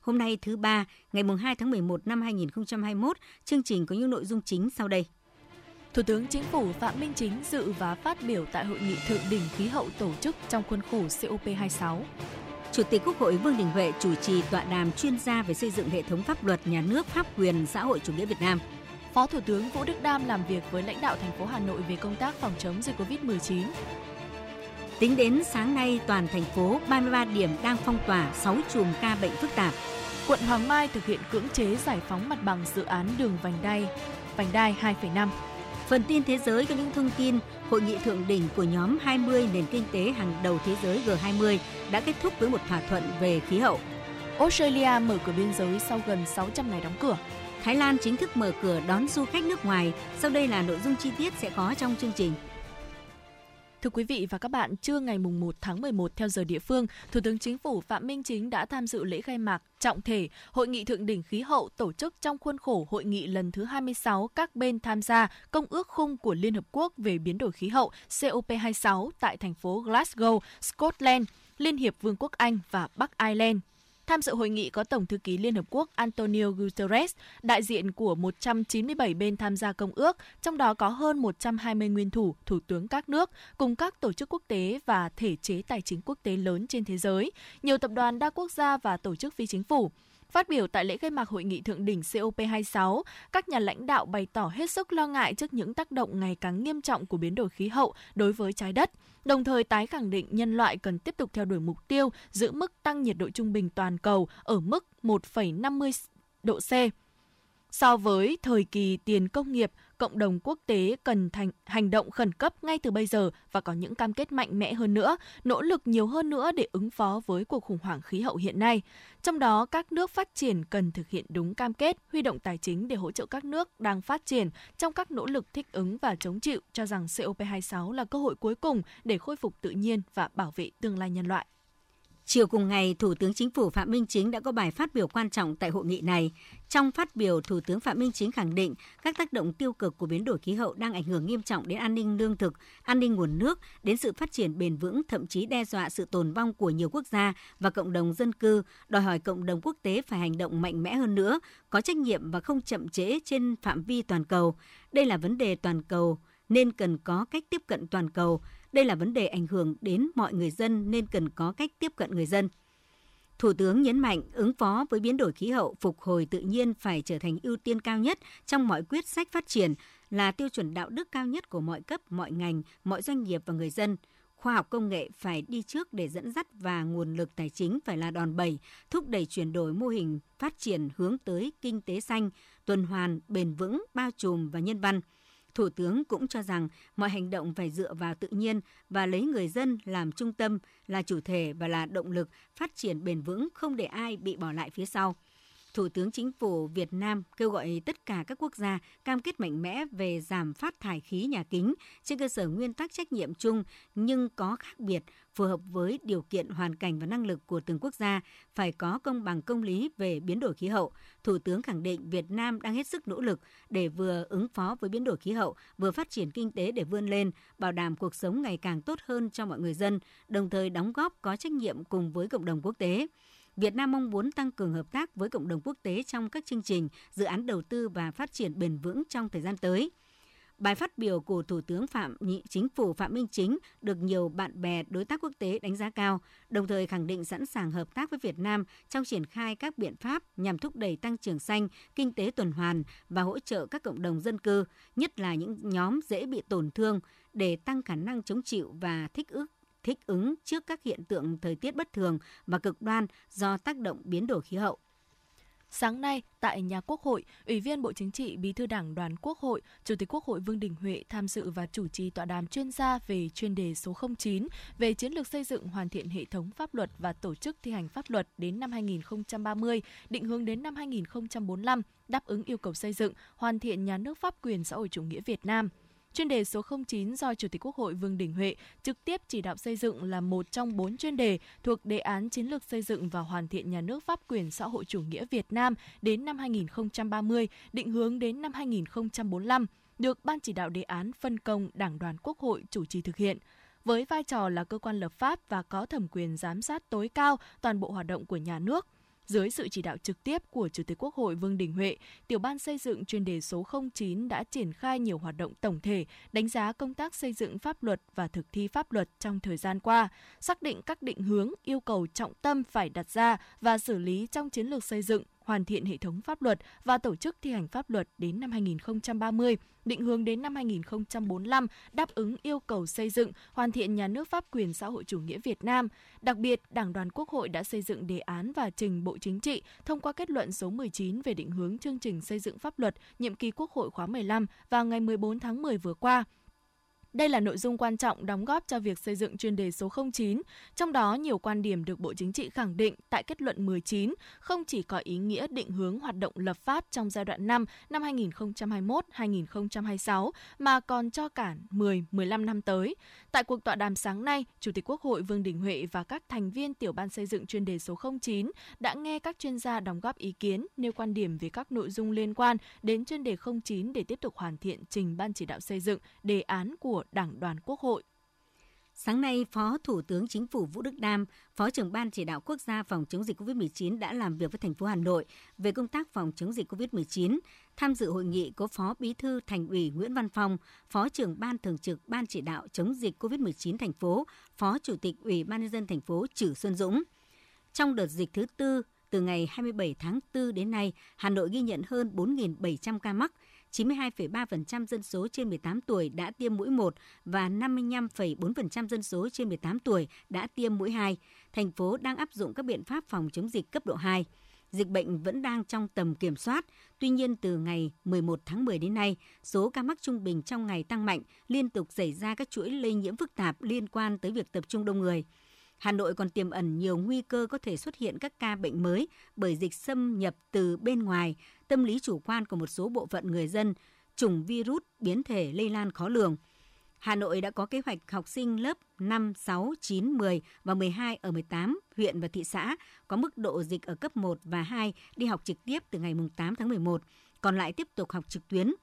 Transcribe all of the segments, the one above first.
Hôm nay thứ ba, ngày 2 tháng 11 năm 2021, chương trình có những nội dung chính sau đây. Thủ tướng Chính phủ Phạm Minh Chính dự và phát biểu tại hội nghị thượng đỉnh khí hậu tổ chức trong khuôn khổ COP26. Chủ tịch Quốc hội Vương Đình Huệ chủ trì tọa đàm chuyên gia về xây dựng hệ thống pháp luật nhà nước pháp quyền xã hội chủ nghĩa Việt Nam. Phó Thủ tướng Vũ Đức Đam làm việc với lãnh đạo thành phố Hà Nội về công tác phòng chống dịch COVID-19. Tính đến sáng nay, toàn thành phố 33 điểm đang phong tỏa 6 chùm ca bệnh phức tạp. Quận Hoàng Mai thực hiện cưỡng chế giải phóng mặt bằng dự án đường vành đai vành đai 2,5. Phần tin thế giới có những thông tin Hội nghị thượng đỉnh của nhóm 20 nền kinh tế hàng đầu thế giới G20 đã kết thúc với một thỏa thuận về khí hậu. Australia mở cửa biên giới sau gần 600 ngày đóng cửa. Thái Lan chính thức mở cửa đón du khách nước ngoài. Sau đây là nội dung chi tiết sẽ có trong chương trình. Thưa quý vị và các bạn, trưa ngày 1 tháng 11 theo giờ địa phương, Thủ tướng Chính phủ Phạm Minh Chính đã tham dự lễ khai mạc trọng thể Hội nghị Thượng đỉnh khí hậu tổ chức trong khuôn khổ Hội nghị lần thứ 26 các bên tham gia Công ước khung của Liên Hợp Quốc về biến đổi khí hậu COP26 tại thành phố Glasgow, Scotland, Liên hiệp Vương quốc Anh và Bắc Ireland. Tham dự hội nghị có Tổng thư ký Liên Hợp Quốc Antonio Guterres, đại diện của 197 bên tham gia công ước, trong đó có hơn 120 nguyên thủ, thủ tướng các nước, cùng các tổ chức quốc tế và thể chế tài chính quốc tế lớn trên thế giới, nhiều tập đoàn đa quốc gia và tổ chức phi chính phủ. Phát biểu tại lễ khai mạc hội nghị thượng đỉnh COP26, các nhà lãnh đạo bày tỏ hết sức lo ngại trước những tác động ngày càng nghiêm trọng của biến đổi khí hậu đối với trái đất, đồng thời tái khẳng định nhân loại cần tiếp tục theo đuổi mục tiêu giữ mức tăng nhiệt độ trung bình toàn cầu ở mức 1,50 độ C. So với thời kỳ tiền công nghiệp, cộng đồng quốc tế cần thành, hành động khẩn cấp ngay từ bây giờ và có những cam kết mạnh mẽ hơn nữa, nỗ lực nhiều hơn nữa để ứng phó với cuộc khủng hoảng khí hậu hiện nay. Trong đó, các nước phát triển cần thực hiện đúng cam kết, huy động tài chính để hỗ trợ các nước đang phát triển trong các nỗ lực thích ứng và chống chịu, cho rằng COP26 là cơ hội cuối cùng để khôi phục tự nhiên và bảo vệ tương lai nhân loại. Chiều cùng ngày, Thủ tướng Chính phủ Phạm Minh Chính đã có bài phát biểu quan trọng tại hội nghị này. Trong phát biểu, Thủ tướng Phạm Minh Chính khẳng định các tác động tiêu cực của biến đổi khí hậu đang ảnh hưởng nghiêm trọng đến an ninh lương thực, an ninh nguồn nước, đến sự phát triển bền vững, thậm chí đe dọa sự tồn vong của nhiều quốc gia và cộng đồng dân cư, đòi hỏi cộng đồng quốc tế phải hành động mạnh mẽ hơn nữa, có trách nhiệm và không chậm trễ trên phạm vi toàn cầu. Đây là vấn đề toàn cầu nên cần có cách tiếp cận toàn cầu. Đây là vấn đề ảnh hưởng đến mọi người dân nên cần có cách tiếp cận người dân. Thủ tướng nhấn mạnh ứng phó với biến đổi khí hậu, phục hồi tự nhiên phải trở thành ưu tiên cao nhất trong mọi quyết sách phát triển, là tiêu chuẩn đạo đức cao nhất của mọi cấp, mọi ngành, mọi doanh nghiệp và người dân. Khoa học công nghệ phải đi trước để dẫn dắt và nguồn lực tài chính phải là đòn bẩy, thúc đẩy chuyển đổi mô hình phát triển hướng tới kinh tế xanh, tuần hoàn, bền vững, bao trùm và nhân văn – Thủ tướng cũng cho rằng mọi hành động phải dựa vào tự nhiên và lấy người dân làm trung tâm, là chủ thể và là động lực phát triển bền vững, không để ai bị bỏ lại phía sau. Thủ tướng Chính phủ Việt Nam kêu gọi tất cả các quốc gia cam kết mạnh mẽ về giảm phát thải khí nhà kính trên cơ sở nguyên tắc trách nhiệm chung nhưng có khác biệt phù hợp với điều kiện hoàn cảnh và năng lực của từng quốc gia, phải có công bằng công lý về biến đổi khí hậu. Thủ tướng khẳng định Việt Nam đang hết sức nỗ lực để vừa ứng phó với biến đổi khí hậu, vừa phát triển kinh tế để vươn lên, bảo đảm cuộc sống ngày càng tốt hơn cho mọi người dân, đồng thời đóng góp có trách nhiệm cùng với cộng đồng quốc tế. Việt Nam mong muốn tăng cường hợp tác với cộng đồng quốc tế trong các chương trình, dự án đầu tư và phát triển bền vững trong thời gian tới. Bài phát biểu của Thủ tướng Phạm Chính phủ Phạm Minh Chính được nhiều bạn bè đối tác quốc tế đánh giá cao, đồng thời khẳng định sẵn sàng hợp tác với Việt Nam trong triển khai các biện pháp nhằm thúc đẩy tăng trưởng xanh, kinh tế tuần hoàn và hỗ trợ các cộng đồng dân cư, nhất là những nhóm dễ bị tổn thương để tăng khả năng chống chịu và thích ứng thích ứng trước các hiện tượng thời tiết bất thường và cực đoan do tác động biến đổi khí hậu. Sáng nay, tại nhà Quốc hội, Ủy viên Bộ Chính trị, Bí thư Đảng Đoàn Quốc hội, Chủ tịch Quốc hội Vương Đình Huệ tham dự và chủ trì tọa đàm chuyên gia về chuyên đề số 09 về chiến lược xây dựng hoàn thiện hệ thống pháp luật và tổ chức thi hành pháp luật đến năm 2030, định hướng đến năm 2045, đáp ứng yêu cầu xây dựng, hoàn thiện nhà nước pháp quyền xã hội chủ nghĩa Việt Nam – Chuyên đề số 09 do Chủ tịch Quốc hội Vương Đình Huệ trực tiếp chỉ đạo xây dựng là một trong bốn chuyên đề thuộc đề án chiến lược xây dựng và hoàn thiện nhà nước pháp quyền xã hội chủ nghĩa Việt Nam đến năm 2030, định hướng đến năm 2045, được Ban chỉ đạo đề án phân công Đảng đoàn Quốc hội chủ trì thực hiện. Với vai trò là cơ quan lập pháp và có thẩm quyền giám sát tối cao toàn bộ hoạt động của nhà nước – dưới sự chỉ đạo trực tiếp của Chủ tịch Quốc hội Vương Đình Huệ, Tiểu ban xây dựng chuyên đề số 09 đã triển khai nhiều hoạt động tổng thể, đánh giá công tác xây dựng pháp luật và thực thi pháp luật trong thời gian qua, xác định các định hướng, yêu cầu trọng tâm phải đặt ra và xử lý trong chiến lược xây dựng, hoàn thiện hệ thống pháp luật và tổ chức thi hành pháp luật đến năm 2030, định hướng đến năm 2045, đáp ứng yêu cầu xây dựng, hoàn thiện nhà nước pháp quyền xã hội chủ nghĩa Việt Nam. Đặc biệt, Đảng đoàn Quốc hội đã xây dựng đề án và trình Bộ Chính trị thông qua kết luận số 19 về định hướng chương trình xây dựng pháp luật nhiệm kỳ Quốc hội khóa 15 vào ngày 14 tháng 10 vừa qua. Đây là nội dung quan trọng đóng góp cho việc xây dựng chuyên đề số 09, trong đó nhiều quan điểm được Bộ Chính trị khẳng định tại kết luận 19 không chỉ có ý nghĩa định hướng hoạt động lập pháp trong giai đoạn 5 năm 2021-2026 mà còn cho cả 10-15 năm tới. Tại cuộc tọa đàm sáng nay, Chủ tịch Quốc hội Vương Đình Huệ và các thành viên tiểu ban xây dựng chuyên đề số 09 đã nghe các chuyên gia đóng góp ý kiến, nêu quan điểm về các nội dung liên quan đến chuyên đề 09 để tiếp tục hoàn thiện trình ban chỉ đạo xây dựng đề án của Đảng đoàn Quốc hội. Sáng nay, Phó Thủ tướng Chính phủ Vũ Đức Đam, Phó trưởng Ban chỉ đạo quốc gia phòng chống dịch COVID-19 đã làm việc với thành phố Hà Nội về công tác phòng chống dịch COVID-19. Tham dự hội nghị có Phó Bí thư Thành ủy Nguyễn Văn Phong, Phó trưởng Ban thường trực Ban chỉ đạo chống dịch COVID-19 thành phố, Phó Chủ tịch Ủy ban nhân dân thành phố Trử Xuân Dũng. Trong đợt dịch thứ tư, từ ngày 27 tháng 4 đến nay, Hà Nội ghi nhận hơn 4.700 ca mắc, 92,3% dân số trên 18 tuổi đã tiêm mũi 1 và 55,4% dân số trên 18 tuổi đã tiêm mũi 2. Thành phố đang áp dụng các biện pháp phòng chống dịch cấp độ 2 dịch bệnh vẫn đang trong tầm kiểm soát. Tuy nhiên, từ ngày 11 tháng 10 đến nay, số ca mắc trung bình trong ngày tăng mạnh, liên tục xảy ra các chuỗi lây nhiễm phức tạp liên quan tới việc tập trung đông người. Hà Nội còn tiềm ẩn nhiều nguy cơ có thể xuất hiện các ca bệnh mới bởi dịch xâm nhập từ bên ngoài, tâm lý chủ quan của một số bộ phận người dân, chủng virus biến thể lây lan khó lường. Hà Nội đã có kế hoạch học sinh lớp 5, 6, 9, 10 và 12 ở 18 huyện và thị xã có mức độ dịch ở cấp 1 và 2 đi học trực tiếp từ ngày 8 tháng 11, còn lại tiếp tục học trực tuyến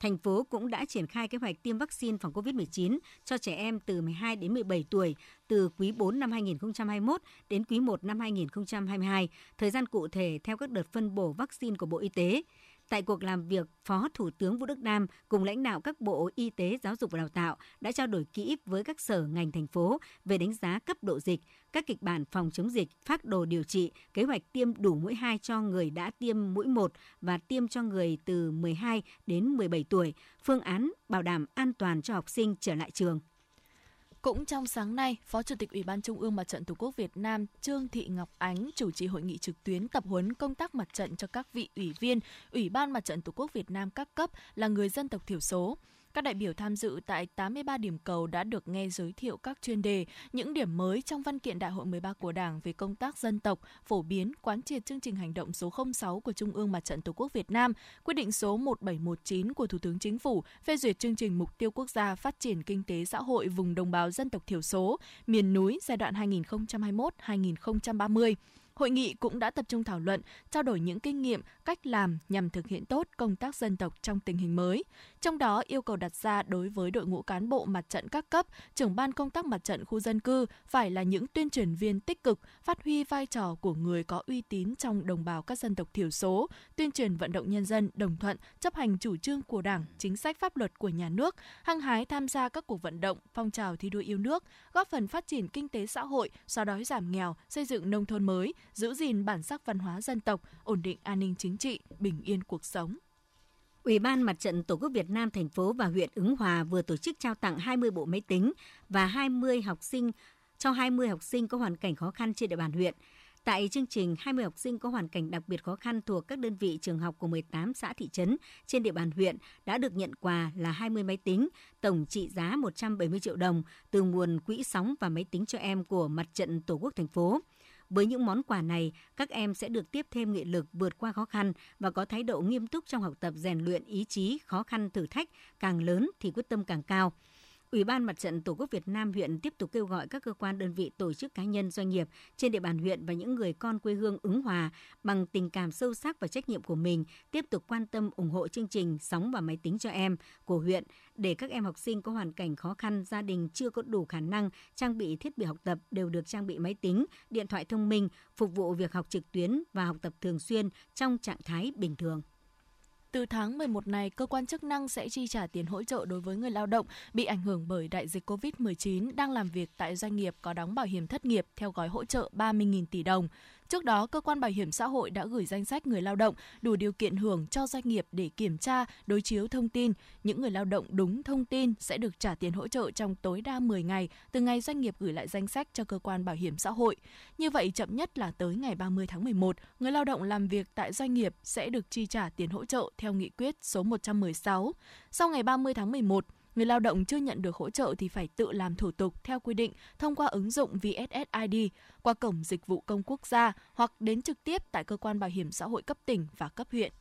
thành phố cũng đã triển khai kế hoạch tiêm vaccine phòng COVID-19 cho trẻ em từ 12 đến 17 tuổi từ quý 4 năm 2021 đến quý 1 năm 2022, thời gian cụ thể theo các đợt phân bổ vaccine của Bộ Y tế. Tại cuộc làm việc, Phó Thủ tướng Vũ Đức Đam cùng lãnh đạo các bộ Y tế, Giáo dục và Đào tạo đã trao đổi kỹ với các sở ngành thành phố về đánh giá cấp độ dịch, các kịch bản phòng chống dịch, phát đồ điều trị, kế hoạch tiêm đủ mũi 2 cho người đã tiêm mũi 1 và tiêm cho người từ 12 đến 17 tuổi, phương án bảo đảm an toàn cho học sinh trở lại trường. Cũng trong sáng nay, Phó Chủ tịch Ủy ban Trung ương Mặt trận Tổ quốc Việt Nam Trương Thị Ngọc Ánh chủ trì hội nghị trực tuyến tập huấn công tác mặt trận cho các vị ủy viên Ủy ban Mặt trận Tổ quốc Việt Nam các cấp là người dân tộc thiểu số. Các đại biểu tham dự tại 83 điểm cầu đã được nghe giới thiệu các chuyên đề, những điểm mới trong văn kiện Đại hội 13 của Đảng về công tác dân tộc, phổ biến, quán triệt chương trình hành động số 06 của Trung ương Mặt trận Tổ quốc Việt Nam, quyết định số 1719 của Thủ tướng Chính phủ phê duyệt chương trình mục tiêu quốc gia phát triển kinh tế xã hội vùng đồng bào dân tộc thiểu số, miền núi giai đoạn 2021-2030. Hội nghị cũng đã tập trung thảo luận, trao đổi những kinh nghiệm, cách làm nhằm thực hiện tốt công tác dân tộc trong tình hình mới. Trong đó, yêu cầu đặt ra đối với đội ngũ cán bộ mặt trận các cấp, trưởng ban công tác mặt trận khu dân cư phải là những tuyên truyền viên tích cực, phát huy vai trò của người có uy tín trong đồng bào các dân tộc thiểu số, tuyên truyền vận động nhân dân đồng thuận, chấp hành chủ trương của Đảng, chính sách pháp luật của nhà nước, hăng hái tham gia các cuộc vận động, phong trào thi đua yêu nước, góp phần phát triển kinh tế xã hội, xóa đói giảm nghèo, xây dựng nông thôn mới, giữ gìn bản sắc văn hóa dân tộc, ổn định an ninh chính trị, bình yên cuộc sống. Ủy ban Mặt trận Tổ quốc Việt Nam thành phố và huyện Ứng Hòa vừa tổ chức trao tặng 20 bộ máy tính và 20 học sinh cho 20 học sinh có hoàn cảnh khó khăn trên địa bàn huyện. Tại chương trình, 20 học sinh có hoàn cảnh đặc biệt khó khăn thuộc các đơn vị trường học của 18 xã thị trấn trên địa bàn huyện đã được nhận quà là 20 máy tính, tổng trị giá 170 triệu đồng từ nguồn quỹ sóng và máy tính cho em của Mặt trận Tổ quốc thành phố. Với những món quà này, các em sẽ được tiếp thêm nghị lực vượt qua khó khăn và có thái độ nghiêm túc trong học tập rèn luyện ý chí, khó khăn thử thách càng lớn thì quyết tâm càng cao. Ủy ban Mặt trận Tổ quốc Việt Nam huyện tiếp tục kêu gọi các cơ quan đơn vị tổ chức cá nhân doanh nghiệp trên địa bàn huyện và những người con quê hương ứng hòa bằng tình cảm sâu sắc và trách nhiệm của mình tiếp tục quan tâm ủng hộ chương trình sóng và máy tính cho em của huyện để các em học sinh có hoàn cảnh khó khăn, gia đình chưa có đủ khả năng trang bị thiết bị học tập đều được trang bị máy tính, điện thoại thông minh phục vụ việc học trực tuyến và học tập thường xuyên trong trạng thái bình thường. Từ tháng 11 này, cơ quan chức năng sẽ chi trả tiền hỗ trợ đối với người lao động bị ảnh hưởng bởi đại dịch COVID-19 đang làm việc tại doanh nghiệp có đóng bảo hiểm thất nghiệp theo gói hỗ trợ 30.000 tỷ đồng. Trước đó, cơ quan bảo hiểm xã hội đã gửi danh sách người lao động đủ điều kiện hưởng cho doanh nghiệp để kiểm tra, đối chiếu thông tin. Những người lao động đúng thông tin sẽ được trả tiền hỗ trợ trong tối đa 10 ngày từ ngày doanh nghiệp gửi lại danh sách cho cơ quan bảo hiểm xã hội. Như vậy, chậm nhất là tới ngày 30 tháng 11, người lao động làm việc tại doanh nghiệp sẽ được chi trả tiền hỗ trợ theo nghị quyết số 116. Sau ngày 30 tháng 11, người lao động chưa nhận được hỗ trợ thì phải tự làm thủ tục theo quy định thông qua ứng dụng VSSID qua cổng dịch vụ công quốc gia hoặc đến trực tiếp tại cơ quan bảo hiểm xã hội cấp tỉnh và cấp huyện.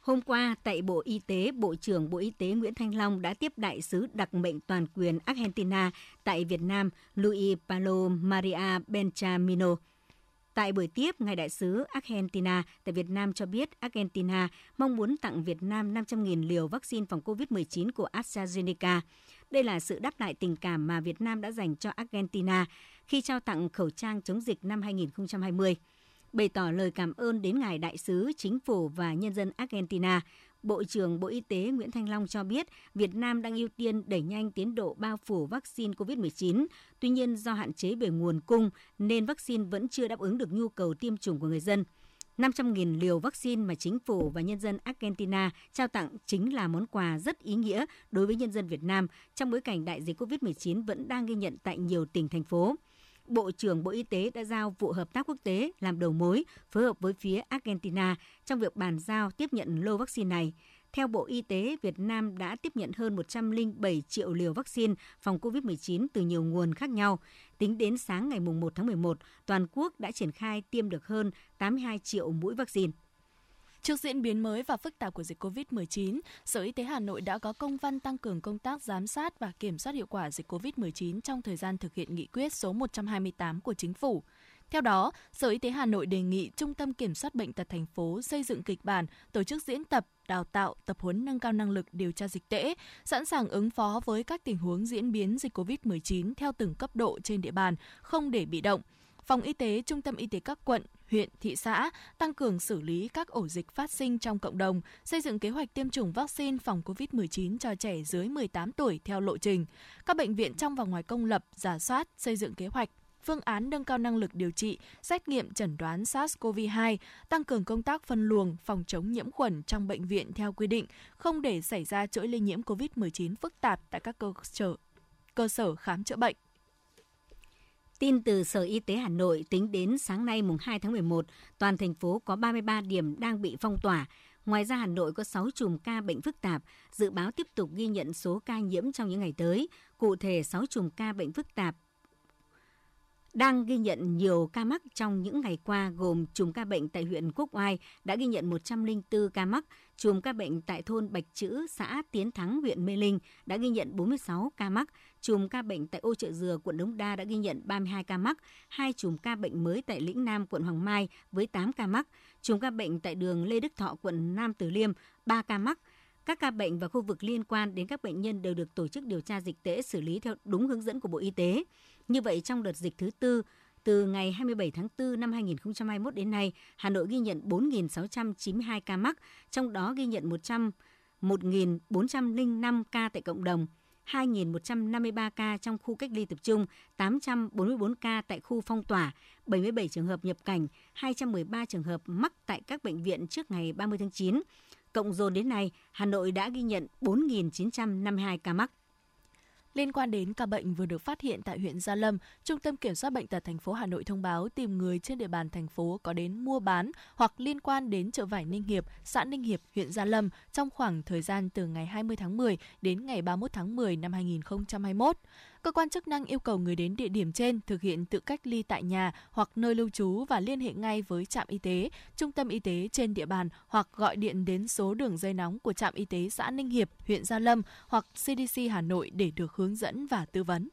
Hôm qua, tại Bộ Y tế, Bộ trưởng Bộ Y tế Nguyễn Thanh Long đã tiếp đại sứ đặc mệnh toàn quyền Argentina tại Việt Nam Luis Palo Maria Benchamino. Tại buổi tiếp, Ngài Đại sứ Argentina tại Việt Nam cho biết Argentina mong muốn tặng Việt Nam 500.000 liều vaccine phòng COVID-19 của AstraZeneca. Đây là sự đáp lại tình cảm mà Việt Nam đã dành cho Argentina khi trao tặng khẩu trang chống dịch năm 2020. Bày tỏ lời cảm ơn đến Ngài Đại sứ, Chính phủ và nhân dân Argentina, Bộ trưởng Bộ Y tế Nguyễn Thanh Long cho biết Việt Nam đang ưu tiên đẩy nhanh tiến độ bao phủ vaccine COVID-19. Tuy nhiên, do hạn chế về nguồn cung nên vaccine vẫn chưa đáp ứng được nhu cầu tiêm chủng của người dân. 500.000 liều vaccine mà chính phủ và nhân dân Argentina trao tặng chính là món quà rất ý nghĩa đối với nhân dân Việt Nam trong bối cảnh đại dịch COVID-19 vẫn đang ghi nhận tại nhiều tỉnh, thành phố. Bộ trưởng Bộ Y tế đã giao vụ hợp tác quốc tế làm đầu mối phối hợp với phía Argentina trong việc bàn giao tiếp nhận lô vaccine này. Theo Bộ Y tế, Việt Nam đã tiếp nhận hơn 107 triệu liều vaccine phòng COVID-19 từ nhiều nguồn khác nhau. Tính đến sáng ngày 1 tháng 11, toàn quốc đã triển khai tiêm được hơn 82 triệu mũi vaccine. Trước diễn biến mới và phức tạp của dịch COVID-19, Sở Y tế Hà Nội đã có công văn tăng cường công tác giám sát và kiểm soát hiệu quả dịch COVID-19 trong thời gian thực hiện nghị quyết số 128 của Chính phủ. Theo đó, Sở Y tế Hà Nội đề nghị Trung tâm Kiểm soát Bệnh tật thành phố xây dựng kịch bản, tổ chức diễn tập, đào tạo, tập huấn nâng cao năng lực điều tra dịch tễ, sẵn sàng ứng phó với các tình huống diễn biến dịch COVID-19 theo từng cấp độ trên địa bàn, không để bị động. Phòng y tế, trung tâm y tế các quận, huyện, thị xã tăng cường xử lý các ổ dịch phát sinh trong cộng đồng, xây dựng kế hoạch tiêm chủng vaccine phòng COVID-19 cho trẻ dưới 18 tuổi theo lộ trình. Các bệnh viện trong và ngoài công lập giả soát, xây dựng kế hoạch phương án nâng cao năng lực điều trị, xét nghiệm chẩn đoán SARS-CoV-2, tăng cường công tác phân luồng, phòng chống nhiễm khuẩn trong bệnh viện theo quy định, không để xảy ra chuỗi lây nhiễm COVID-19 phức tạp tại các cơ sở cơ sở khám chữa bệnh. Tin từ Sở Y tế Hà Nội tính đến sáng nay mùng 2 tháng 11, toàn thành phố có 33 điểm đang bị phong tỏa. Ngoài ra Hà Nội có 6 chùm ca bệnh phức tạp, dự báo tiếp tục ghi nhận số ca nhiễm trong những ngày tới. Cụ thể 6 chùm ca bệnh phức tạp đang ghi nhận nhiều ca mắc trong những ngày qua gồm chùm ca bệnh tại huyện Quốc Oai đã ghi nhận 104 ca mắc, chùm ca bệnh tại thôn Bạch Chữ, xã Tiến Thắng, huyện Mê Linh đã ghi nhận 46 ca mắc, chùm ca bệnh tại ô chợ Dừa, quận Đống Đa đã ghi nhận 32 ca mắc, hai chùm ca bệnh mới tại Lĩnh Nam, quận Hoàng Mai với 8 ca mắc, chùm ca bệnh tại đường Lê Đức Thọ, quận Nam Từ Liêm 3 ca mắc, các ca bệnh và khu vực liên quan đến các bệnh nhân đều được tổ chức điều tra dịch tễ xử lý theo đúng hướng dẫn của Bộ Y tế. Như vậy, trong đợt dịch thứ tư, từ ngày 27 tháng 4 năm 2021 đến nay, Hà Nội ghi nhận 4.692 ca mắc, trong đó ghi nhận 100 1.405 ca tại cộng đồng, 2.153 ca trong khu cách ly tập trung, 844 ca tại khu phong tỏa, 77 trường hợp nhập cảnh, 213 trường hợp mắc tại các bệnh viện trước ngày 30 tháng 9. Cộng dồn đến nay, Hà Nội đã ghi nhận 4.952 ca mắc. Liên quan đến ca bệnh vừa được phát hiện tại huyện Gia Lâm, Trung tâm Kiểm soát bệnh tật thành phố Hà Nội thông báo tìm người trên địa bàn thành phố có đến mua bán hoặc liên quan đến chợ vải Ninh Hiệp, xã Ninh Hiệp, huyện Gia Lâm trong khoảng thời gian từ ngày 20 tháng 10 đến ngày 31 tháng 10 năm 2021 cơ quan chức năng yêu cầu người đến địa điểm trên thực hiện tự cách ly tại nhà hoặc nơi lưu trú và liên hệ ngay với trạm y tế, trung tâm y tế trên địa bàn hoặc gọi điện đến số đường dây nóng của trạm y tế xã Ninh Hiệp, huyện Gia Lâm hoặc CDC Hà Nội để được hướng dẫn và tư vấn.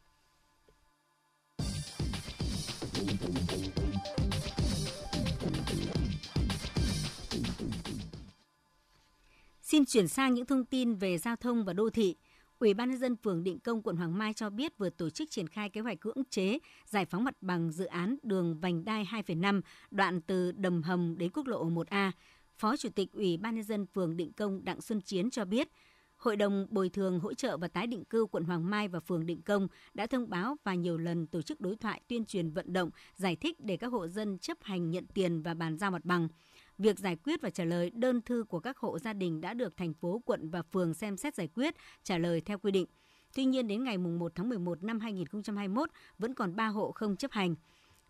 Xin chuyển sang những thông tin về giao thông và đô thị. Ủy ban nhân dân phường Định Công quận Hoàng Mai cho biết vừa tổ chức triển khai kế hoạch cưỡng chế giải phóng mặt bằng dự án đường vành đai 2,5 đoạn từ Đầm Hầm đến quốc lộ 1A. Phó Chủ tịch Ủy ban nhân dân phường Định Công Đặng Xuân Chiến cho biết, Hội đồng Bồi thường Hỗ trợ và Tái định cư quận Hoàng Mai và phường Định Công đã thông báo và nhiều lần tổ chức đối thoại tuyên truyền vận động, giải thích để các hộ dân chấp hành nhận tiền và bàn giao mặt bằng. Việc giải quyết và trả lời đơn thư của các hộ gia đình đã được thành phố, quận và phường xem xét giải quyết, trả lời theo quy định. Tuy nhiên đến ngày 1 tháng 11 năm 2021 vẫn còn 3 hộ không chấp hành.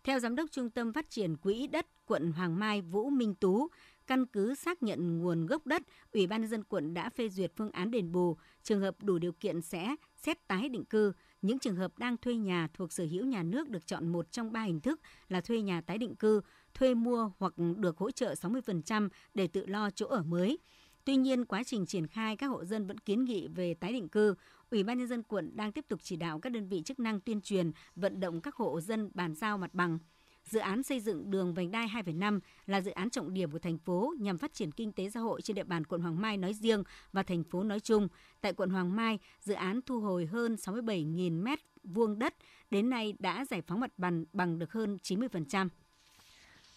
Theo Giám đốc Trung tâm Phát triển Quỹ đất quận Hoàng Mai Vũ Minh Tú, căn cứ xác nhận nguồn gốc đất, Ủy ban nhân dân quận đã phê duyệt phương án đền bù, trường hợp đủ điều kiện sẽ xét tái định cư. Những trường hợp đang thuê nhà thuộc sở hữu nhà nước được chọn một trong ba hình thức là thuê nhà tái định cư, thuê mua hoặc được hỗ trợ 60% để tự lo chỗ ở mới. Tuy nhiên, quá trình triển khai các hộ dân vẫn kiến nghị về tái định cư. Ủy ban nhân dân quận đang tiếp tục chỉ đạo các đơn vị chức năng tuyên truyền, vận động các hộ dân bàn giao mặt bằng. Dự án xây dựng đường vành đai 2,5 là dự án trọng điểm của thành phố nhằm phát triển kinh tế xã hội trên địa bàn quận Hoàng Mai nói riêng và thành phố nói chung. Tại quận Hoàng Mai, dự án thu hồi hơn 67.000 mét vuông đất, đến nay đã giải phóng mặt bằng bằng được hơn 90%.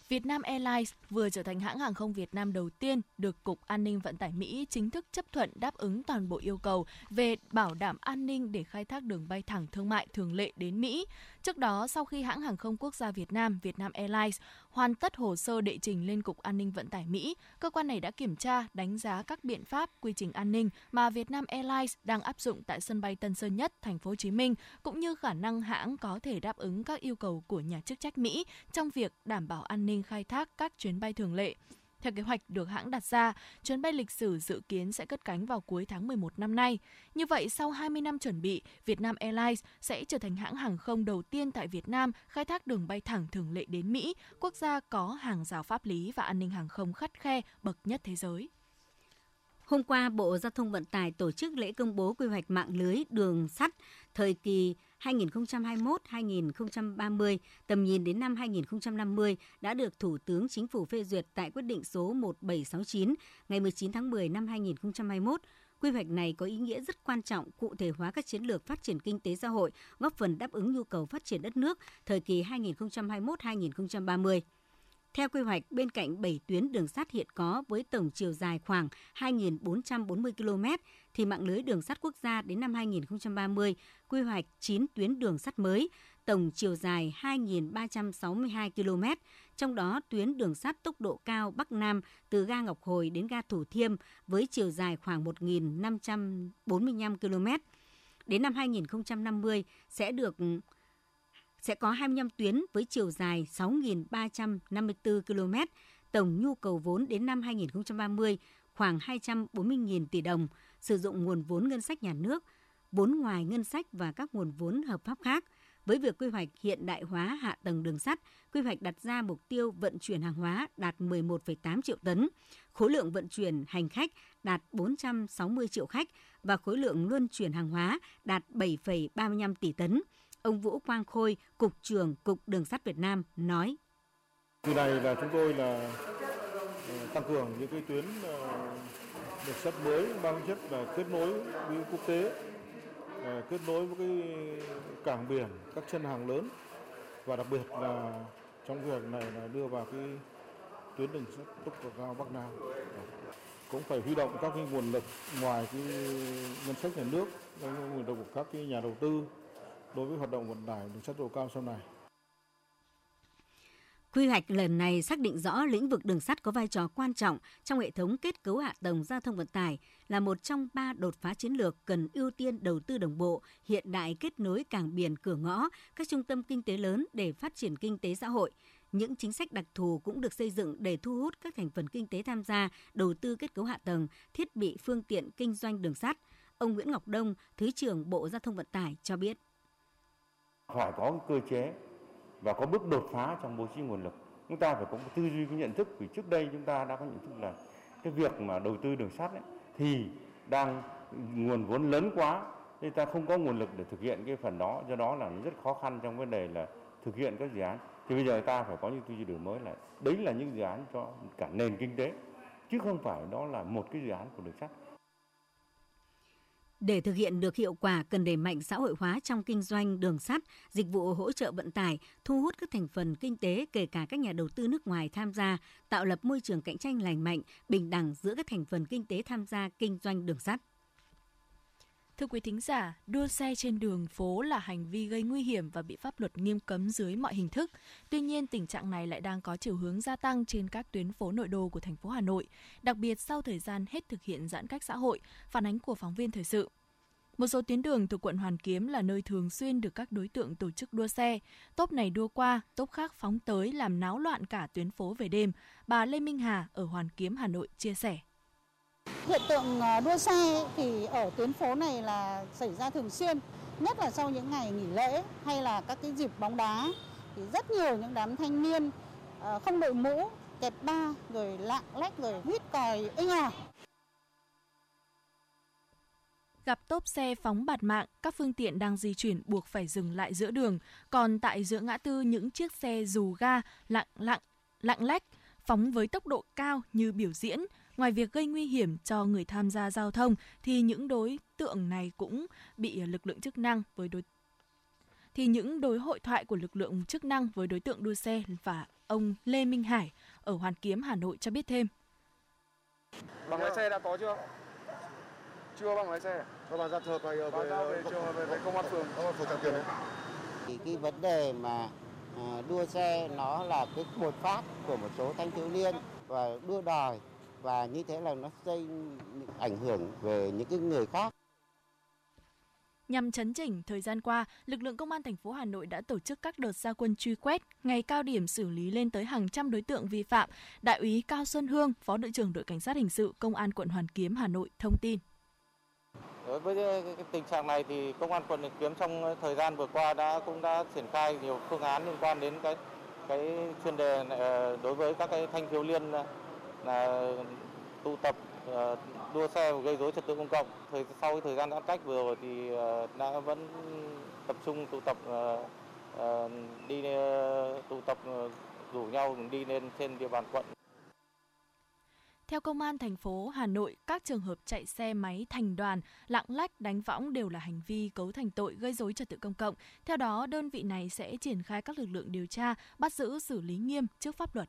Vietnam Airlines vừa trở thành hãng hàng không Việt Nam đầu tiên được Cục An ninh Vận tải Mỹ chính thức chấp thuận đáp ứng toàn bộ yêu cầu về bảo đảm an ninh để khai thác đường bay thẳng thương mại thường lệ đến Mỹ. Trước đó, sau khi hãng hàng không quốc gia Việt Nam, Vietnam Airlines, hoàn tất hồ sơ đệ trình lên Cục An ninh Vận tải Mỹ, cơ quan này đã kiểm tra, đánh giá các biện pháp, quy trình an ninh mà Vietnam Airlines đang áp dụng tại sân bay Tân Sơn Nhất, thành phố Hồ Chí Minh, cũng như khả năng hãng có thể đáp ứng các yêu cầu của nhà chức trách Mỹ trong việc đảm bảo an ninh khai thác các chuyến bay thường lệ. Theo kế hoạch được hãng đặt ra, chuyến bay lịch sử dự kiến sẽ cất cánh vào cuối tháng 11 năm nay. Như vậy, sau 20 năm chuẩn bị, Vietnam Airlines sẽ trở thành hãng hàng không đầu tiên tại Việt Nam khai thác đường bay thẳng thường lệ đến Mỹ, quốc gia có hàng rào pháp lý và an ninh hàng không khắt khe bậc nhất thế giới. Hôm qua, Bộ Giao thông Vận tải tổ chức lễ công bố quy hoạch mạng lưới đường sắt thời kỳ 2021-2030, 2021-2030, tầm nhìn đến năm 2050 đã được Thủ tướng Chính phủ phê duyệt tại quyết định số 1769 ngày 19 tháng 10 năm 2021. Quy hoạch này có ý nghĩa rất quan trọng cụ thể hóa các chiến lược phát triển kinh tế xã hội, góp phần đáp ứng nhu cầu phát triển đất nước thời kỳ 2021-2030. Theo quy hoạch, bên cạnh 7 tuyến đường sắt hiện có với tổng chiều dài khoảng 2.440 km, thì mạng lưới đường sắt quốc gia đến năm 2030 quy hoạch 9 tuyến đường sắt mới, tổng chiều dài 2.362 km, trong đó tuyến đường sắt tốc độ cao Bắc Nam từ ga Ngọc Hồi đến ga Thủ Thiêm với chiều dài khoảng 1.545 km. Đến năm 2050 sẽ được sẽ có 25 tuyến với chiều dài 6.354 km, tổng nhu cầu vốn đến năm 2030 khoảng 240.000 tỷ đồng, sử dụng nguồn vốn ngân sách nhà nước, vốn ngoài ngân sách và các nguồn vốn hợp pháp khác. Với việc quy hoạch hiện đại hóa hạ tầng đường sắt, quy hoạch đặt ra mục tiêu vận chuyển hàng hóa đạt 11,8 triệu tấn, khối lượng vận chuyển hành khách đạt 460 triệu khách và khối lượng luân chuyển hàng hóa đạt 7,35 tỷ tấn. Ông Vũ Quang Khôi, Cục trưởng Cục Đường sắt Việt Nam nói. Từ này là chúng tôi là ờ, tăng cường những cái tuyến ờ, đường sắt mới mang chất là kết nối với quốc tế, ờ, kết nối với cái cảng biển, các chân hàng lớn. Và đặc biệt là trong việc này là đưa vào cái tuyến đường sắt tốc độ cao Bắc Nam. Cũng phải huy động các cái nguồn lực ngoài cái ngân sách nhà nước, nguồn lực của các cái nhà đầu tư đối với hoạt động vận tải đường sắt độ cao sau này. Quy hoạch lần này xác định rõ lĩnh vực đường sắt có vai trò quan trọng trong hệ thống kết cấu hạ tầng giao thông vận tải là một trong ba đột phá chiến lược cần ưu tiên đầu tư đồng bộ, hiện đại kết nối cảng biển cửa ngõ, các trung tâm kinh tế lớn để phát triển kinh tế xã hội. Những chính sách đặc thù cũng được xây dựng để thu hút các thành phần kinh tế tham gia đầu tư kết cấu hạ tầng, thiết bị phương tiện kinh doanh đường sắt. Ông Nguyễn Ngọc Đông, Thứ trưởng Bộ Giao thông Vận tải cho biết. Phải có cơ chế và có bước đột phá trong bố trí nguồn lực. Chúng ta phải có một tư duy cái nhận thức vì trước đây chúng ta đã có nhận thức là cái việc mà đầu tư đường sắt ấy, thì đang nguồn vốn lớn quá nên ta không có nguồn lực để thực hiện cái phần đó do đó là nó rất khó khăn trong vấn đề là thực hiện các dự án thì bây giờ ta phải có những tư duy đổi mới là đấy là những dự án cho cả nền kinh tế chứ không phải đó là một cái dự án của đường sắt để thực hiện được hiệu quả cần đẩy mạnh xã hội hóa trong kinh doanh đường sắt, dịch vụ hỗ trợ vận tải, thu hút các thành phần kinh tế kể cả các nhà đầu tư nước ngoài tham gia, tạo lập môi trường cạnh tranh lành mạnh, bình đẳng giữa các thành phần kinh tế tham gia kinh doanh đường sắt. Thưa quý thính giả, đua xe trên đường phố là hành vi gây nguy hiểm và bị pháp luật nghiêm cấm dưới mọi hình thức. Tuy nhiên, tình trạng này lại đang có chiều hướng gia tăng trên các tuyến phố nội đô của thành phố Hà Nội, đặc biệt sau thời gian hết thực hiện giãn cách xã hội, phản ánh của phóng viên thời sự. Một số tuyến đường thuộc quận Hoàn Kiếm là nơi thường xuyên được các đối tượng tổ chức đua xe. Tốp này đua qua, tốp khác phóng tới làm náo loạn cả tuyến phố về đêm. Bà Lê Minh Hà ở Hoàn Kiếm, Hà Nội chia sẻ. Hiện tượng ờ, đua xe thì ở tuyến phố này là xảy ra thường xuyên, nhất là sau những ngày nghỉ lễ hay là các cái dịp bóng đá. Thì rất nhiều những đám thanh niên ờ, không đội mũ, kẹp ba rồi lạng lách rồi huýt còi inh à. Gặp tốp xe phóng bạt mạng, các phương tiện đang di chuyển buộc phải dừng lại giữa đường, còn tại giữa ngã tư những chiếc xe dù ga lặng lặng lặng lách phóng với tốc độ cao như biểu diễn, Ngoài việc gây nguy hiểm cho người tham gia giao thông thì những đối tượng này cũng bị lực lượng chức năng với đối thì những đối hội thoại của lực lượng chức năng với đối tượng đua xe và ông Lê Minh Hải ở Hoàn Kiếm, Hà Nội cho biết thêm. Bằng lái xe đã có chưa? Chưa bằng lái xe. Các bạn ra thờ về về, về, về, về công an phường. Công an phường Tiền Thì cái vấn đề mà à, đua xe nó là cái bột phát của một số thanh thiếu niên và đua đòi và như thế là nó gây ảnh hưởng về những cái người khác. Nhằm chấn chỉnh, thời gian qua, lực lượng công an thành phố Hà Nội đã tổ chức các đợt gia quân truy quét, ngày cao điểm xử lý lên tới hàng trăm đối tượng vi phạm. Đại úy Cao Xuân Hương, Phó đội trưởng đội cảnh sát hình sự Công an quận Hoàn Kiếm Hà Nội thông tin. Đối với cái tình trạng này thì công an quận Hoàn Kiếm trong thời gian vừa qua đã cũng đã triển khai nhiều phương án liên quan đến cái cái chuyên đề này, ờ, đối với các cái thanh thiếu niên là tụ tập ờ, đua xe và gây dối trật tự công cộng. Thời sau thời gian giãn cách vừa rồi thì ờ, đã vẫn tập trung tụ tập ờ, đi tụ tập rủ nhau đi lên trên địa bàn quận. Theo Công an thành phố Hà Nội, các trường hợp chạy xe máy thành đoàn, lạng lách, đánh võng đều là hành vi cấu thành tội gây dối trật tự công cộng. Theo đó, đơn vị này sẽ triển khai các lực lượng điều tra, bắt giữ xử lý nghiêm trước pháp luật.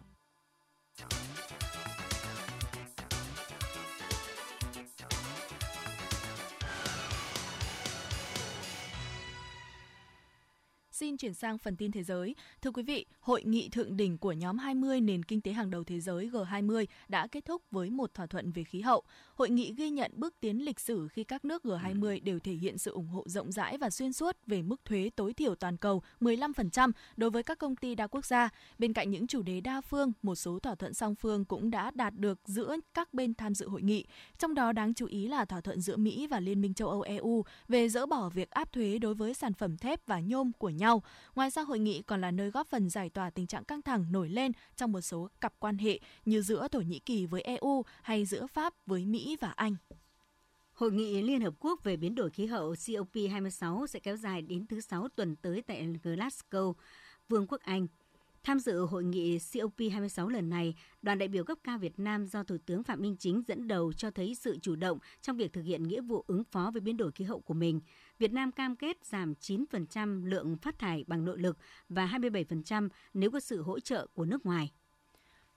Xin chuyển sang phần tin thế giới. Thưa quý vị, hội nghị thượng đỉnh của nhóm 20 nền kinh tế hàng đầu thế giới G20 đã kết thúc với một thỏa thuận về khí hậu. Hội nghị ghi nhận bước tiến lịch sử khi các nước G20 đều thể hiện sự ủng hộ rộng rãi và xuyên suốt về mức thuế tối thiểu toàn cầu 15% đối với các công ty đa quốc gia. Bên cạnh những chủ đề đa phương, một số thỏa thuận song phương cũng đã đạt được giữa các bên tham dự hội nghị. Trong đó đáng chú ý là thỏa thuận giữa Mỹ và Liên minh châu Âu EU về dỡ bỏ việc áp thuế đối với sản phẩm thép và nhôm của nhau nhau. Ngoài ra, hội nghị còn là nơi góp phần giải tỏa tình trạng căng thẳng nổi lên trong một số cặp quan hệ như giữa Thổ Nhĩ Kỳ với EU hay giữa Pháp với Mỹ và Anh. Hội nghị Liên Hợp Quốc về biến đổi khí hậu COP26 sẽ kéo dài đến thứ sáu tuần tới tại Glasgow, Vương quốc Anh. Tham dự hội nghị COP26 lần này, đoàn đại biểu cấp cao Việt Nam do Thủ tướng Phạm Minh Chính dẫn đầu cho thấy sự chủ động trong việc thực hiện nghĩa vụ ứng phó với biến đổi khí hậu của mình. Việt Nam cam kết giảm 9% lượng phát thải bằng nội lực và 27% nếu có sự hỗ trợ của nước ngoài.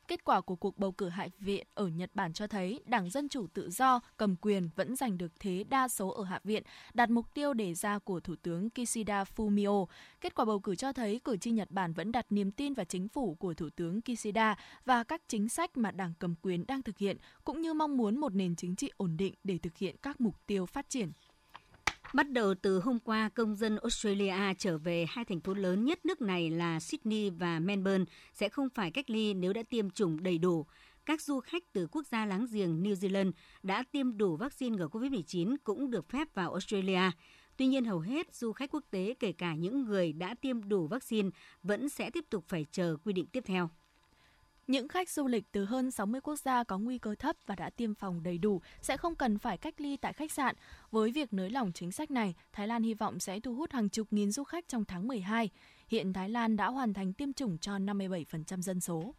Kết quả của cuộc bầu cử Hạ viện ở Nhật Bản cho thấy Đảng Dân Chủ Tự Do cầm quyền vẫn giành được thế đa số ở Hạ viện, đạt mục tiêu đề ra của Thủ tướng Kishida Fumio. Kết quả bầu cử cho thấy cử tri Nhật Bản vẫn đặt niềm tin vào chính phủ của Thủ tướng Kishida và các chính sách mà Đảng cầm quyền đang thực hiện, cũng như mong muốn một nền chính trị ổn định để thực hiện các mục tiêu phát triển. Bắt đầu từ hôm qua, công dân Australia trở về hai thành phố lớn nhất nước này là Sydney và Melbourne sẽ không phải cách ly nếu đã tiêm chủng đầy đủ. Các du khách từ quốc gia láng giềng New Zealand đã tiêm đủ vaccine ngừa COVID-19 cũng được phép vào Australia. Tuy nhiên, hầu hết du khách quốc tế, kể cả những người đã tiêm đủ vaccine, vẫn sẽ tiếp tục phải chờ quy định tiếp theo. Những khách du lịch từ hơn 60 quốc gia có nguy cơ thấp và đã tiêm phòng đầy đủ sẽ không cần phải cách ly tại khách sạn. Với việc nới lỏng chính sách này, Thái Lan hy vọng sẽ thu hút hàng chục nghìn du khách trong tháng 12. Hiện Thái Lan đã hoàn thành tiêm chủng cho 57% dân số.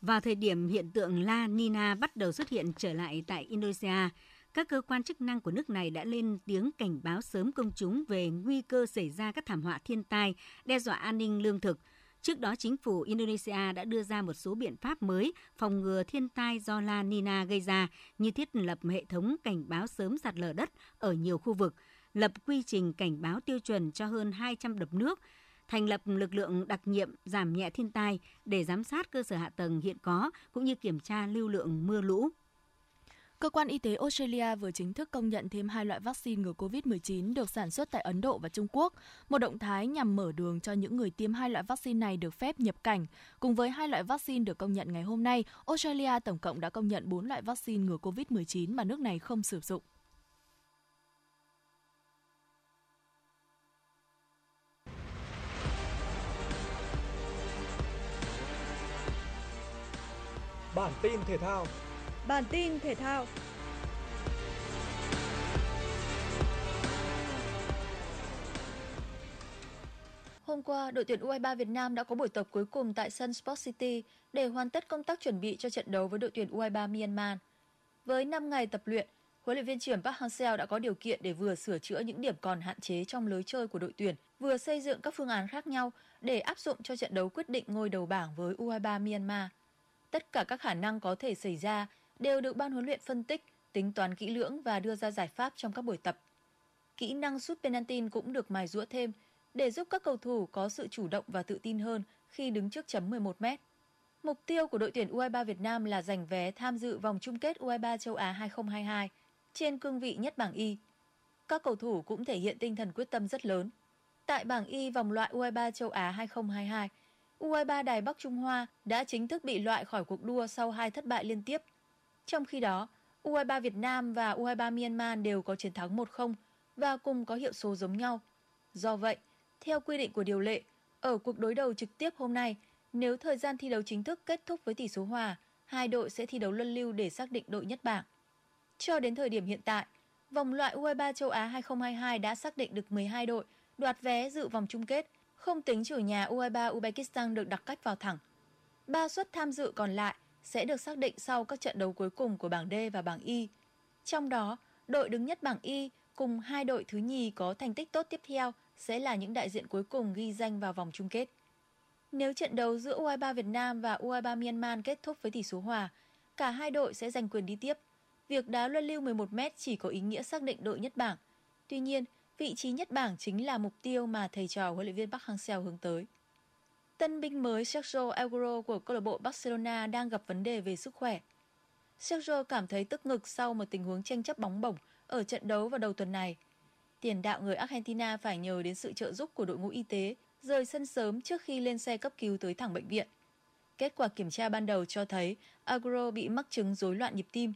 Vào thời điểm hiện tượng La Nina bắt đầu xuất hiện trở lại tại Indonesia, các cơ quan chức năng của nước này đã lên tiếng cảnh báo sớm công chúng về nguy cơ xảy ra các thảm họa thiên tai, đe dọa an ninh lương thực – Trước đó, chính phủ Indonesia đã đưa ra một số biện pháp mới phòng ngừa thiên tai do La Nina gây ra, như thiết lập hệ thống cảnh báo sớm sạt lở đất ở nhiều khu vực, lập quy trình cảnh báo tiêu chuẩn cho hơn 200 đập nước, thành lập lực lượng đặc nhiệm giảm nhẹ thiên tai để giám sát cơ sở hạ tầng hiện có cũng như kiểm tra lưu lượng mưa lũ. Cơ quan y tế Australia vừa chính thức công nhận thêm hai loại vaccine ngừa COVID-19 được sản xuất tại Ấn Độ và Trung Quốc, một động thái nhằm mở đường cho những người tiêm hai loại vaccine này được phép nhập cảnh. Cùng với hai loại vaccine được công nhận ngày hôm nay, Australia tổng cộng đã công nhận 4 loại vaccine ngừa COVID-19 mà nước này không sử dụng. Bản tin thể thao Bản tin thể thao Hôm qua, đội tuyển U23 Việt Nam đã có buổi tập cuối cùng tại sân Sport City để hoàn tất công tác chuẩn bị cho trận đấu với đội tuyển U23 Myanmar. Với 5 ngày tập luyện, huấn luyện viên trưởng Park Hang-seo đã có điều kiện để vừa sửa chữa những điểm còn hạn chế trong lối chơi của đội tuyển, vừa xây dựng các phương án khác nhau để áp dụng cho trận đấu quyết định ngôi đầu bảng với U23 Myanmar. Tất cả các khả năng có thể xảy ra đều được ban huấn luyện phân tích, tính toán kỹ lưỡng và đưa ra giải pháp trong các buổi tập. Kỹ năng sút penalty cũng được mài rũa thêm để giúp các cầu thủ có sự chủ động và tự tin hơn khi đứng trước chấm 11 mét. Mục tiêu của đội tuyển U23 Việt Nam là giành vé tham dự vòng chung kết U23 châu Á 2022 trên cương vị nhất bảng Y. Các cầu thủ cũng thể hiện tinh thần quyết tâm rất lớn. Tại bảng Y vòng loại U23 châu Á 2022, U23 Đài Bắc Trung Hoa đã chính thức bị loại khỏi cuộc đua sau hai thất bại liên tiếp trong khi đó, U23 Việt Nam và U23 Myanmar đều có chiến thắng 1-0 và cùng có hiệu số giống nhau. Do vậy, theo quy định của điều lệ, ở cuộc đối đầu trực tiếp hôm nay, nếu thời gian thi đấu chính thức kết thúc với tỷ số hòa, hai đội sẽ thi đấu luân lưu để xác định đội nhất bảng. Cho đến thời điểm hiện tại, vòng loại U23 châu Á 2022 đã xác định được 12 đội đoạt vé dự vòng chung kết, không tính chủ nhà U23 Uzbekistan được đặt cách vào thẳng. Ba suất tham dự còn lại sẽ được xác định sau các trận đấu cuối cùng của bảng D và bảng Y. Trong đó, đội đứng nhất bảng Y cùng hai đội thứ nhì có thành tích tốt tiếp theo sẽ là những đại diện cuối cùng ghi danh vào vòng chung kết. Nếu trận đấu giữa U23 Việt Nam và U23 Myanmar kết thúc với tỷ số hòa, cả hai đội sẽ giành quyền đi tiếp. Việc đá luân lưu 11m chỉ có ý nghĩa xác định đội nhất bảng. Tuy nhiên, vị trí nhất bảng chính là mục tiêu mà thầy trò huấn luyện viên Park Hang-seo hướng tới. Tân binh mới Sergio Aguero của câu lạc bộ Barcelona đang gặp vấn đề về sức khỏe. Sergio cảm thấy tức ngực sau một tình huống tranh chấp bóng bổng ở trận đấu vào đầu tuần này. Tiền đạo người Argentina phải nhờ đến sự trợ giúp của đội ngũ y tế rời sân sớm trước khi lên xe cấp cứu tới thẳng bệnh viện. Kết quả kiểm tra ban đầu cho thấy Aguero bị mắc chứng rối loạn nhịp tim.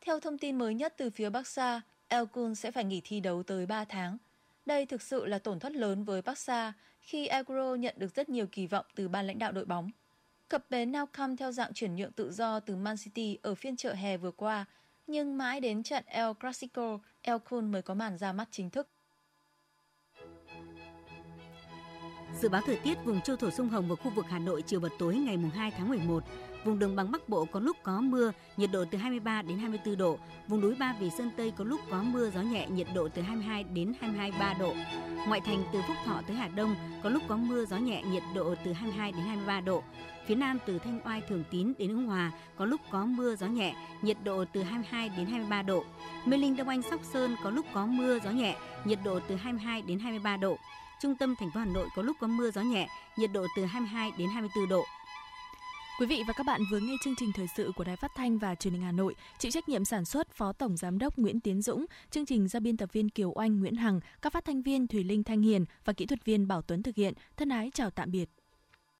Theo thông tin mới nhất từ phía Barca, El Kun sẽ phải nghỉ thi đấu tới 3 tháng. Đây thực sự là tổn thất lớn với Barca khi Agro nhận được rất nhiều kỳ vọng từ ban lãnh đạo đội bóng. Cập bến now theo dạng chuyển nhượng tự do từ Man City ở phiên chợ hè vừa qua, nhưng mãi đến trận El Clasico, El Kun mới có màn ra mắt chính thức. Dự báo thời tiết vùng châu thổ sông Hồng và khu vực Hà Nội chiều và tối ngày 2 tháng 11. Vùng đồng bằng Bắc Bộ có lúc có mưa, nhiệt độ từ 23 đến 24 độ. Vùng núi Ba Vì Sơn Tây có lúc có mưa, gió nhẹ, nhiệt độ từ 22 đến 23 độ. Ngoại thành từ Phúc Thọ tới Hà Đông có lúc có mưa, gió nhẹ, nhiệt độ từ 22 đến 23 độ. Phía Nam từ Thanh Oai Thường Tín đến Ứng Hòa có lúc có mưa, gió nhẹ, nhiệt độ từ 22 đến 23 độ. Mê Linh Đông Anh Sóc Sơn có lúc có mưa, gió nhẹ, nhiệt độ từ 22 đến 23 độ. Trung tâm thành phố Hà Nội có lúc có mưa gió nhẹ, nhiệt độ từ 22 đến 24 độ. Quý vị và các bạn vừa nghe chương trình thời sự của Đài Phát thanh và Truyền hình Hà Nội, chịu trách nhiệm sản xuất Phó Tổng giám đốc Nguyễn Tiến Dũng, chương trình do biên tập viên Kiều Oanh, Nguyễn Hằng, các phát thanh viên Thùy Linh Thanh Hiền và kỹ thuật viên Bảo Tuấn thực hiện. Thân ái chào tạm biệt.